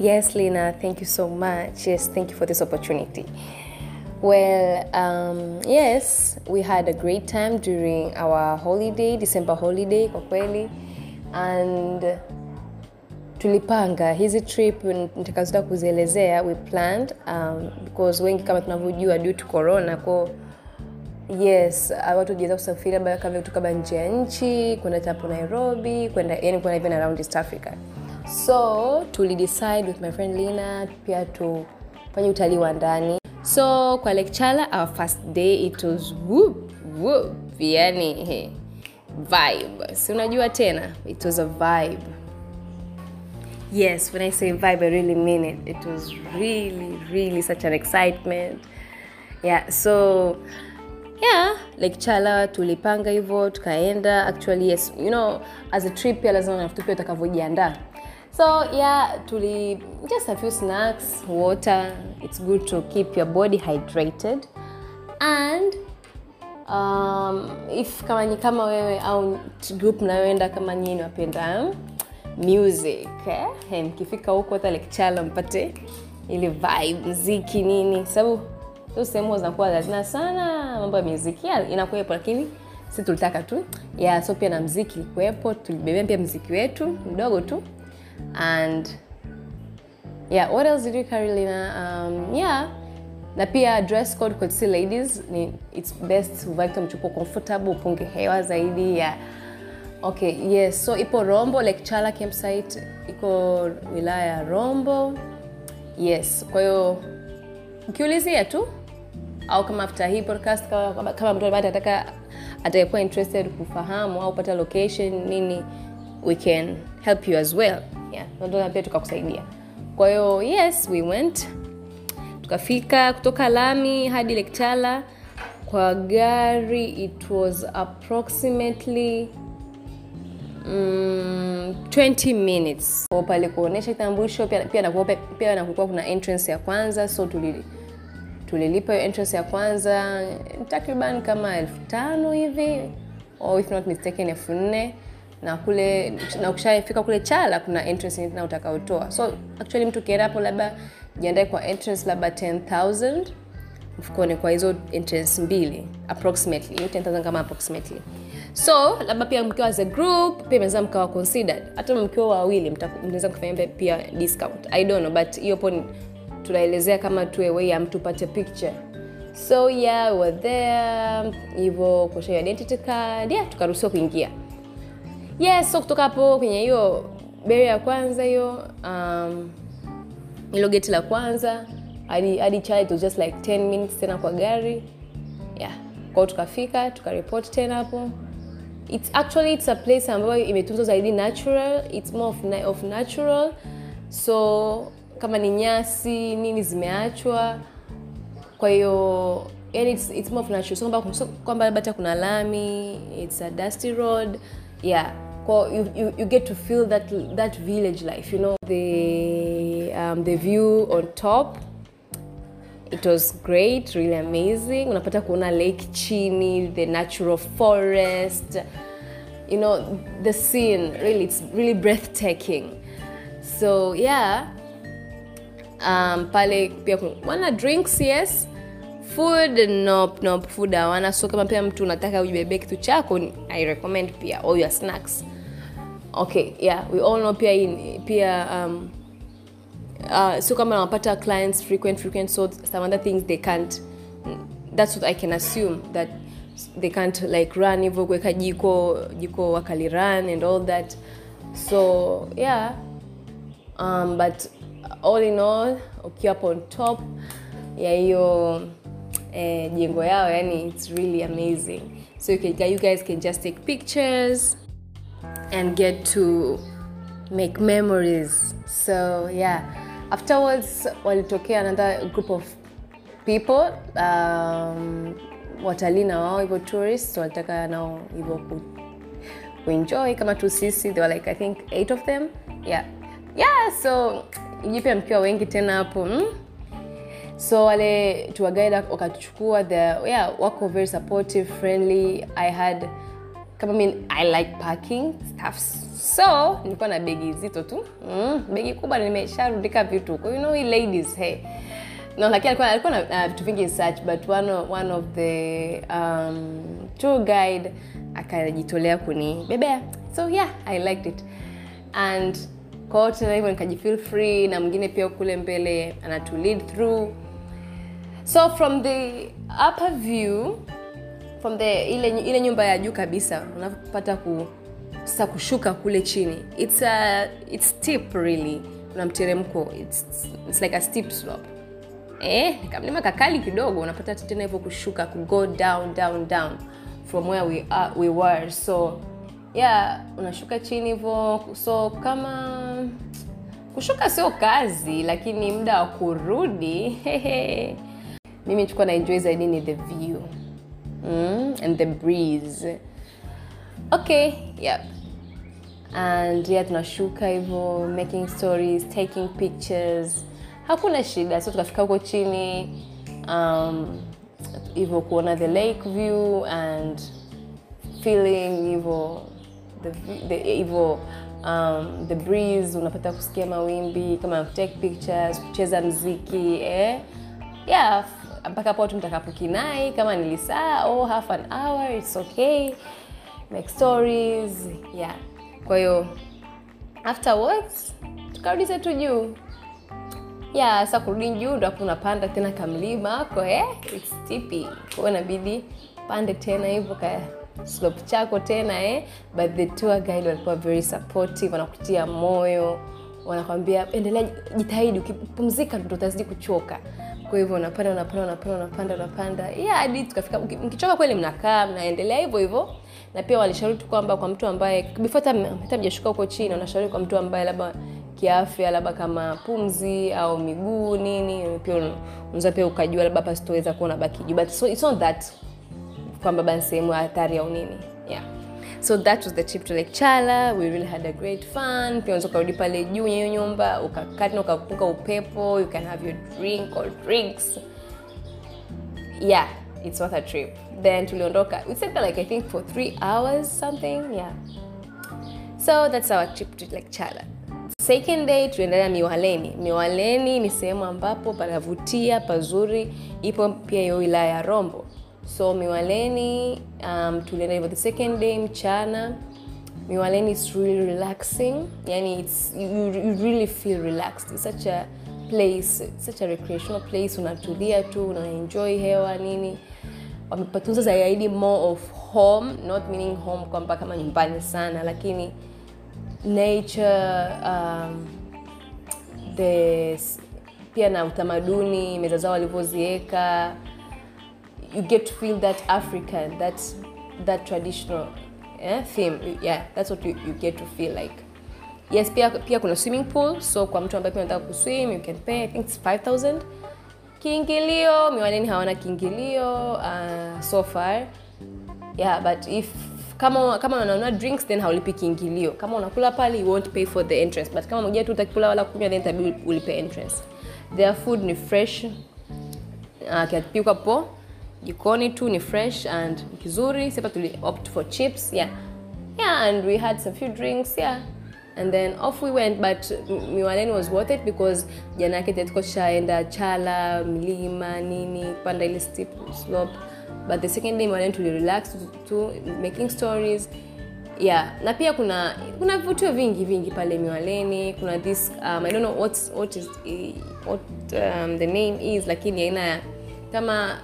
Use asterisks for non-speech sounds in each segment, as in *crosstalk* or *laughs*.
Yes, Lena, thank you so much. Yes, thank you for this opportunity. Well, um, yes, we had a great time during our holiday, December holiday kwa kweli. And tulipanga hizi trip nitakazotaka kuzielezea we planned um, because wengi kama tunavyojua due to corona ko yes watu wajaweza kusafiri labda kama kama nje ya nchi kwenda tapo nairobi kwenda yani kwenda even around east africa so tulidecide with my friend lina pia tufanye utalii wa ndani so kwa lechala our first day it was whoop, whoop, yani hey, vibe si unajua tena it was a vibe Yes, when I say vibe, I really mean it. It was really, really such an excitement. Yeah, so yeah, like chala tulipanga hivyo tukaenda. Actually, yes, you know, as a trip pia lazima nafutu pia utakavyojiandaa. So yeah, tuli just a few snacks, water. It's good to keep your body hydrated. And um, if kama ni kama wewe au group mnayoenda kama nyinyi wapenda music eh? mkifika huko hata lekchala mpate ile vibe mziki nini sababu tu sehemu zinakuwa lazina sana mambo ya muziki inakuwepo lakini si tulitaka tu yeah, so pia na mziki ilikuwepo tulibebea pia mziki wetu mdogo tu and yeah what else did you carry um, yeah. Na pia dress code kwa si ladies ni it's best uvae kitu mchuko comfortable upunge hewa zaidi ya yeah. Okay yes so ipo rombo like chala campsite iko wilaya ya rombo. Yes kwa hiyo ukiulizia tu au kama after hii podcast kama, mtu ambaye atataka atakuwa interested kufahamu au pata location nini we can help you as well yeah ndio pia tukakusaidia. Kwa hiyo yes we went. Tukafika kutoka lami hadi lektala kwa gari it was approximately mm, 20 minutes. Kwa pale kuonesha kitambulisho pia, pia, nakukuwa kuna entrance ya kwanza so tulili tulilipa hiyo entrance ya kwanza takriban kama elfu tano hivi or if not mistaken elfu nne na kule na ukishafika kule chala kuna entrance nyingine utakaotoa. So actually mtu ukienda hapo labda jiandae kwa entrance labda 10000 mfukoni kwa hizo entrance mbili approximately hiyo 10000 kama approximately. So labda pia mkiwa as a group pia mnaweza mkawa considered. Hata mkiwa wawili mnaweza kufanya pia discount. I don't know but hiyo po tunaelezea kama tu way ya mtu upate picture. So yeah we were there hivyo kuosha identity card yeah tukaruhusiwa kuingia yes so kutoka hapo kwenye hiyo beri ya kwanza hiyo um, ilo geti la kwanza hadi chai it was just like 10 minutes tena kwa gari. Yeah. Kwao tukafika tukaripoti tena hapo. It's actually it's a place ambayo imetunzwa zaidi natural it's more of, of natural. So kama ni nyasi nini zimeachwa. Kwa hiyo yani it's, it's more of natural. So kwamba labda kuna lami it's a dusty road. Yeah kwa you, you, you get to feel that that village life you know the um, the view on top. It was great really amazing. Unapata kuona lake chini the natural forest you know the scene really it's really breathtaking. So yeah. Um, pale pia wana drinks yes. Food nope, nope, food hawana. So kama pia mtu unataka ujibebee kitu chako i recommend pia all your snacks okay yeah we all know pia pia um, uh, so kama nawapata clients frequent frequent so some other things they can't that's what i can assume that they can't like run hivyo kuweka jiko jiko wakali run and all that. So yeah um, but all in all ukiwa hapo on top ya hiyo eh, jengo yao yani it's really amazing. So you, can, you guys can just take pictures and get to make memories. So yeah. Afterwards walitokea another group of people um, watalii na wao hivyo tourists walitaka nao hivyo ku, kuenjoy kama tu sisi. They were like i think eight of them. Yeah. Yeah so jipya mkiwa wengi tena hapo mm? so wale tour guide wakatuchukua the yeah wako very supportive friendly. I had kama mi i like packing stuff. So nilikuwa na begi zito tu. Mm, begi kubwa nimesharundika vitu. You know ladies hey. No lakini alikuwa alikuwa na vitu vingi such but one one of the um, tour guide akajitolea kunibebea so yeah i liked it. And kwao tena hivyo nikajifeel free na mwingine pia kule mbele anatu lead through. So from the upper view from the ile, ile nyumba ya juu kabisa unapata ku sasa kushuka kule chini. It's a, it's steep really kuna mteremko. It's, it's like a steep slope. Eh, kamlima kakali kidogo unapata tena hivyo kushuka ku go down down down from where we, are, we were. So yeah unashuka chini hivyo so kama kushuka sio kazi lakini muda wa kurudi *laughs* mimi chukua na enjoy zaidi ni the view mm, and the breeze. Okay yep. And yeah tunashuka hivyo making stories taking pictures. Hakuna shida so tukafika huko chini um, kuona the lake view and feeling hivyo hivyo um, the breeze unapata kusikia mawimbi kama take pictures kucheza mziki eh? yeah mpaka po tu mtakapokinai kama nilisaa oh, half an hour it's okay. Make stories yeah. Kwa hiyo afterwards tukarudi zetu juu. Ya sasa kurudi juu ndo hapo unapanda tena kamlima ko eh, it's tipi kwa hiyo inabidi pande tena hivyo ka slope chako tena eh. but the tour guide walikuwa very supportive wanakutia moyo wanakwambia endelea jitahidi ukipumzika ndo utazidi kuchoka kwa hivyo unapanda unapanda unapanda unapanda unapanda. Yeah, hadi tukafika mkichoka kweli mnakaa mnaendelea hivyo hivyo. Na pia walishauri tu kwamba kwa mtu ambaye before hata mjashuka huko chini wanashauri kwa mtu ambaye labda kiafya labda kama pumzi au miguu nini pia unaweza pia ukajua labda hapa sitoweza kuwa bakiju but so it's not that kwamba bani sehemu ya hatari au nini. Yeah so that was the trip to lake chala. We really had a great fun. Pia unaweza ukarudi pale juu hiyo nyumba ukakaa ukapunga upepo you can have your drink or drinks. Yeah it's worth a trip. Then tuliondoka. We stayed there like i think for three hours something yeah. So that's our trip to lake chala. Second day tuliendelea miwaleni. Miwaleni ni sehemu ambapo panavutia pazuri. Ipo pia hiyo wilaya ya rombo so miwaleni um, tulienda hivyo the second day mchana. Miwaleni is really relaxing. Yani it's, you, you really feel relaxed. It's such a place such a recreational place. Unatulia tu unaenjoy hewa nini. Wamepatunza zaidi more of home not meaning home kwamba kama nyumbani sana lakini nature um, the pia na utamaduni meza zao walivyozieka you get to feel that african that that traditional yeah, theme. Yeah that's what you, you get to feel like. Yes pia, pia kuna swimming pool so kwa mtu ambaye anataka kuswim you can pay i think it's 5000 kiingilio miwaneni hawana kiingilio uh, so far. Yeah but if kama kama unanunua drinks then haulipi kiingilio. Kama unakula pale you won't pay for the entrance. But kama mmoja tu utakula wala kunywa then tabii ulipe entrance. Their food ni fresh. Uh, kinapikwa po jikoni tu ni fresh and kizuri. Sipa tuli opt for chips yeah. Yeah and we had some few drinks yeah. And then off we went but miwaleni was worth it because jana yake tulikuwa tushaenda chala mlima nini kupanda ile steep slope. But the second day miwaleni tuli relax tu, making stories. Yeah na pia kuna kuna vivutio vingi vingi pale miwaleni. Kuna this um, i don't know what what is what um, the name is lakini aina kama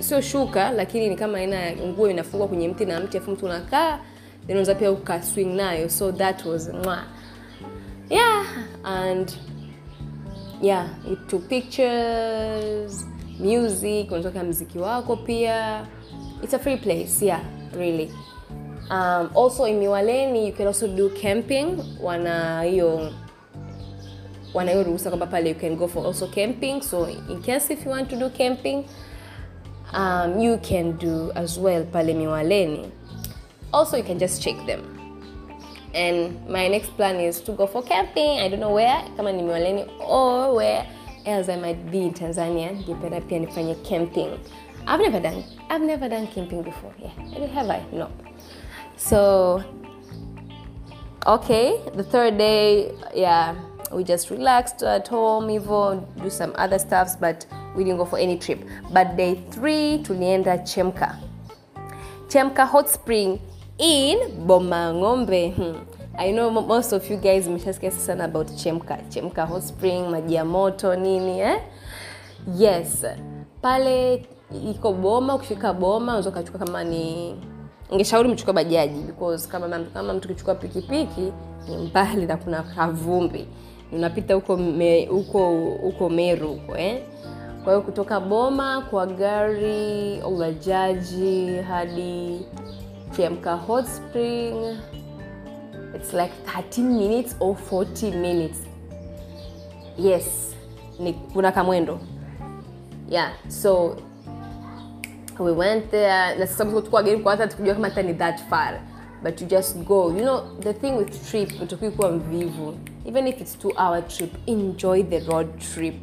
sio shuka lakini ni kama aina ya nguo inafungwa kwenye mti na mti afu mtu unakaa then unaweza pia ukaswing nayo. So that was mwa yeah and yeah we took pictures music unatoka mziki wako pia. It's a free place yeah really. Um, also in miwaleni you can also do camping. Wana hiyo wana ruhusa kwamba pale you can go for also camping. So in case if you want to do camping um, you can do as well pale miwaleni. Also you can just check them. And my next plan is to go for camping. I don't know where kama ni miwaleni or where else i might be in tanzania ningependa pia nifanye camping. I've never done i've never done camping before yeah. Have i? No. So okay the third day yeah we just relaxed at home hivo do some other stuffs but we didn't go for any trip. But day three tulienda chemka. Chemka hot spring in bomangombe. Hmm. i know most of you guys meshasikia sana about chemka. Chemka hot spring maji ya moto nini eh? yes. Pale iko boma ukifika boma unaweza ukachukua kama ni ngeshauri mchukua bajaji because kama, kama mtu kichukua pikipiki ni mbali na kuna kavumbi unapita huko me, huko huko meru huko eh? kwa hiyo kutoka boma kwa gari au hadi Kiamka hot spring it's like 13 minutes or 40 minutes. Yes ni kuna kamwendo. Yeah so we went there na sasa tulikuwa gari kwanza tukujua kama hata ni that far but you just go. You know the thing with trip kuwa mvivu even if it's two hour trip enjoy the road trip.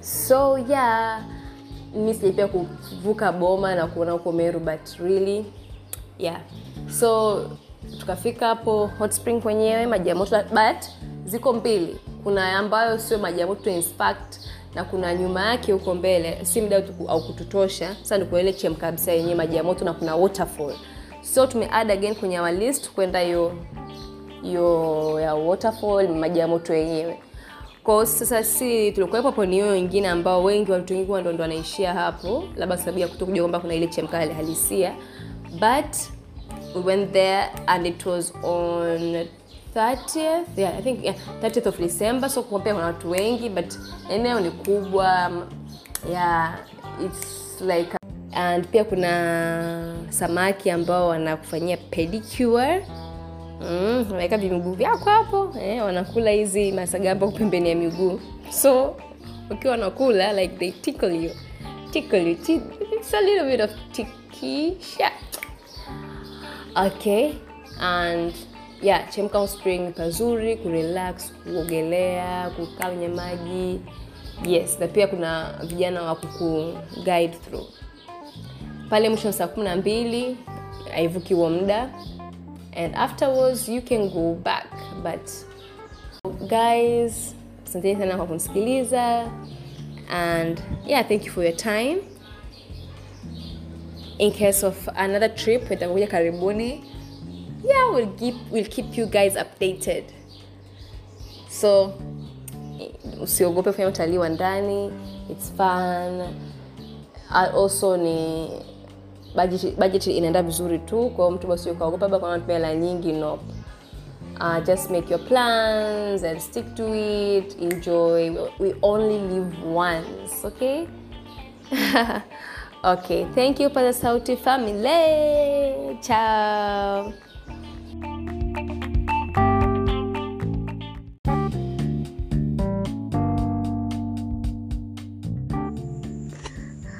So yeah mi sijaipia kuvuka boma na kuona huko meru but really yeah. So tukafika hapo hot spring kwenyewe maji ya moto but ziko mbili. Kuna ambayo sio maji ya moto inspect na kuna nyuma yake huko mbele si mda au kututosha. Sasa ndio ile chem kabisa yenyewe maji ya moto na kuna waterfall. So tumeadd again kwenye our list kwenda hiyo hiyo ya waterfall maji ya moto yenyewe. Kwa sasa si tulikuwepo hapo ni hiyo wengine ambao wengi watu wengi ndo ndo wanaishia hapo labda sababu ya kutokuja kwamba kuna ile chemkali halisia. But we went there and it was on 30th yeah, i think yeah, 30th of december. So kuwa kuna watu wengi but eneo ni kubwa yeah it's like and pia kuna samaki ambao wanakufanyia pedicure Mm, waweka vimiguu vyako hapo eh, wanakula hizi masagamba pembeni ya miguu. So wakiwa wanakula like they tickle you. Tickle you. It's a little bit of tikisha. Okay and yeah chemka Hot spring pazuri kurelax kuogelea kukaa kwenye maji. Yes na pia kuna vijana wa kuku guide through. Pale mwisho saa kumi na mbili haivuki huo muda and afterwards you can go back. But guys asanteni sana kwa kumsikiliza and yeah thank you for your time. In case of another trip itakuja karibuni. Yeah we'll keep, we'll keep you guys updated. So usiogope kufanya utalii wa ndani. Its fun. Also ni budget inaenda vizuri tu kwa mtu basi ukaogopa labda kwa natumia hela nyingi no. Uh, just make your plans and stick to it enjoy. We only live once okay? *laughs* Okay thank you Paza sauti family. Ciao.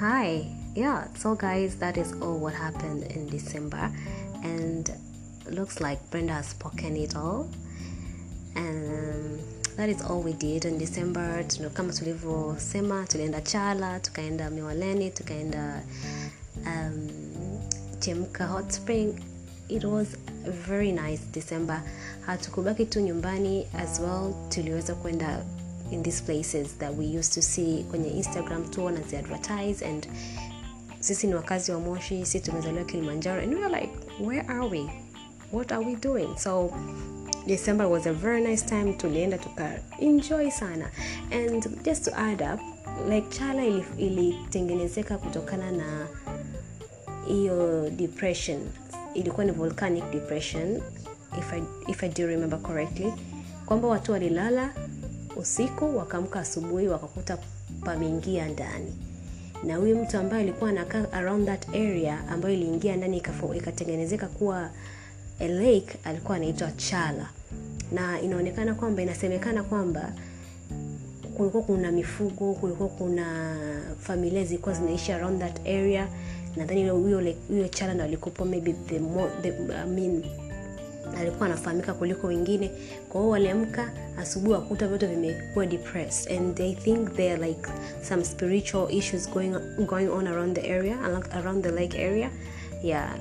Hi. Yeah, so guys, that is all what happened in December. And looks like Brenda has spoken it all. And that is all we did in December. Tuna- Kama tulivyosema, tulienda Chala, tukaenda Miwaleni, tukaenda um, Chemka Hot Spring. It was a very nice December. Hatukubaki tu nyumbani as well, tuliweza kwenda in these places that we used to see kwenye Instagram tour na zi advertise and sisi ni wakazi wa Moshi, sisi tumezaliwa Kilimanjaro and we like where are we? What are we doing? So December was a very nice time tulienda tuka enjoy sana and just to add up like Chala ili- ilitengenezeka kutokana na hiyo depression ilikuwa ni volcanic depression if I, if I do remember correctly kwamba watu walilala usiku wakaamka asubuhi wakakuta pameingia ndani na huyu mtu ambaye alikuwa anakaa around that area ambayo iliingia ndani ikatengenezeka kuwa a lake alikuwa anaitwa chala. Na inaonekana kwamba inasemekana kwamba kulikuwa kuna mifugo kulikuwa kuna familia zilikuwa zinaishi around that area. Nadhani huyo- chala ndo alikupo maybe the, more, the I mean, alikuwa anafahamika kuliko wengine. Kwa hiyo waliamka asubuhi wakuta vyote vimekuwa depressed and they think there like some spiritual issues going, going on around the area around the lake area. Yeah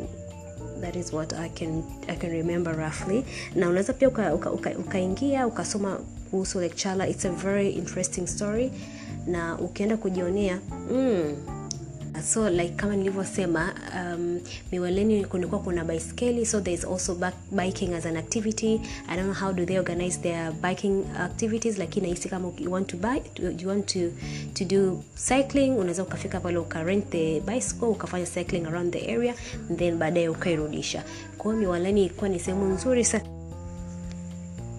that is what I can, I can remember roughly. Na unaweza pia ukaingia uka, uka, uka ukasoma kuhusu lake chala it's a very interesting story. Na ukienda kujionea mm, so like kama nilivyosema um, miwaleni kulikuwa kuna baiskeli so there is also biking as an activity. I don't know how do they organize their biking activities lakini nahisi kama you want to buy you want to, to do cycling unaweza ukafika pale ukarent the bicycle ukafanya cycling around the area then baadaye ukairudisha. Kwa miwaleni ilikuwa ni sehemu nzuri sana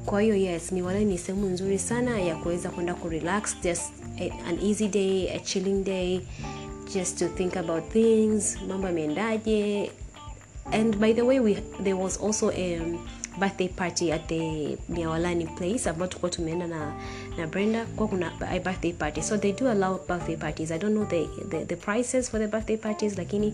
kwa hiyo yes miwaleni ni sehemu nzuri sana ya kuweza kwenda kurelax just an easy day a chilling day just to think about things mambo ameendaje and by the way we, there was also a birthday party at the miawalani place ambao tulikuwa tumeenda na, na brenda. Kuwa kuna birthday party. So they do allow birthday parties. I don't know the, the, the prices for the birthday parties lakini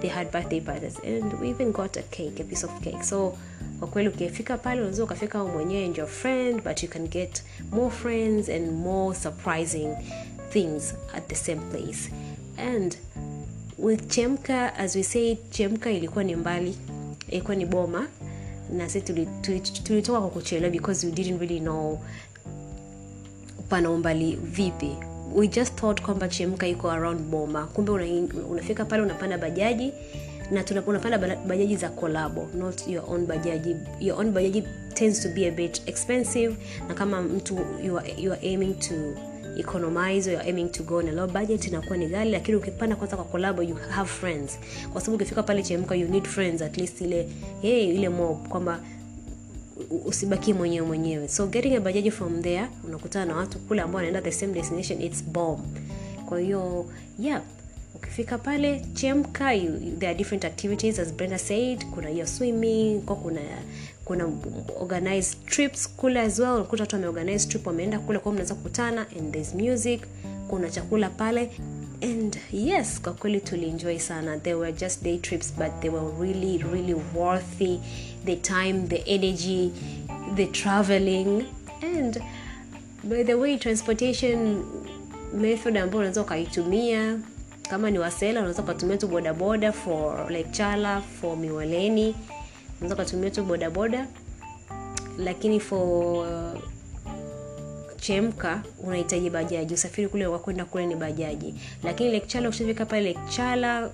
they had birthday parties. And we even got a cake a piece of cake. So kwa kweli ukifika pale unaweza ukafika mwenyewe and your friend but you can get more friends and more surprising things at the same place and with chemka as we say chemka ilikuwa ni mbali ilikuwa ni boma. Na si tulitoka tuli, tuli kwa kuchelewa because we didn't really know pana umbali vipi. We just thought kwamba chemka iko around boma. Kumbe una, unafika pale unapanda bajaji na unapanda bajaji za kolabo not your own bajaji. Your own bajaji tends to be a bit expensive na kama mtu you are, you are aiming to economize or aiming to go on a low budget inakuwa ni ghali lakini ukipanda kwanza kwa collabo you have friends. Kwa sababu ukifika pale chemka you need friends at least ile hey, ile mob kwamba usibakie mwenyewe mwenyewe. So getting a bajaji from there unakutana na watu kule ambao wanaenda the same destination its bomb. Kwa hiyo yeah ukifika pale chemka you, there are different activities as brenda said kuna hiyo swimming kwa kuna kuna organized trips kule as well. Unakuta watu wameorganize trip wameenda kule kwao mnaweza kukutana and there's music kuna chakula pale. And yes kwa kweli tulienjoy sana. They were just day trips but they were really really worthy. The time the energy the traveling. And by the way transportation method ambayo unaweza ukaitumia kama ni wasela unaweza ukatumia tu bodaboda for like chala for miwaleni unaweza ukatumia tu bodaboda lakini for uh, chemka unahitaji bajaji. Usafiri kule wakwenda kule ni bajaji. Lakini lekchala ushafika pale lekchala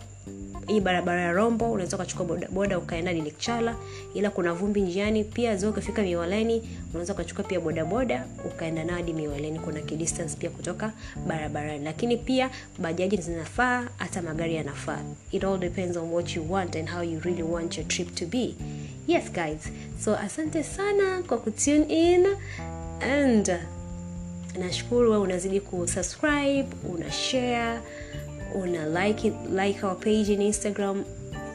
hii barabara ya rombo unaweza ukachukua bodaboda ukaenda ni lekchala ila kuna vumbi njiani pia zo ukifika miwaleni unaweza ukachukua pia bodaboda ukaenda nao hadi miwaleni. Kuna kidistance pia kutoka barabarani. Lakini pia bajaji zinafaa hata magari yanafaa. It all depends on what you want and how you really want your trip to be. Yes guys. So asante sana kwa kutune in and nashukuru unazidi kusubscribe una share una like it, like our page in instagram.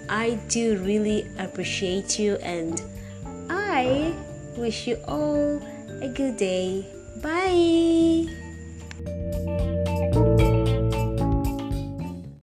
I do really appreciate you and i wish you all a good day. Bye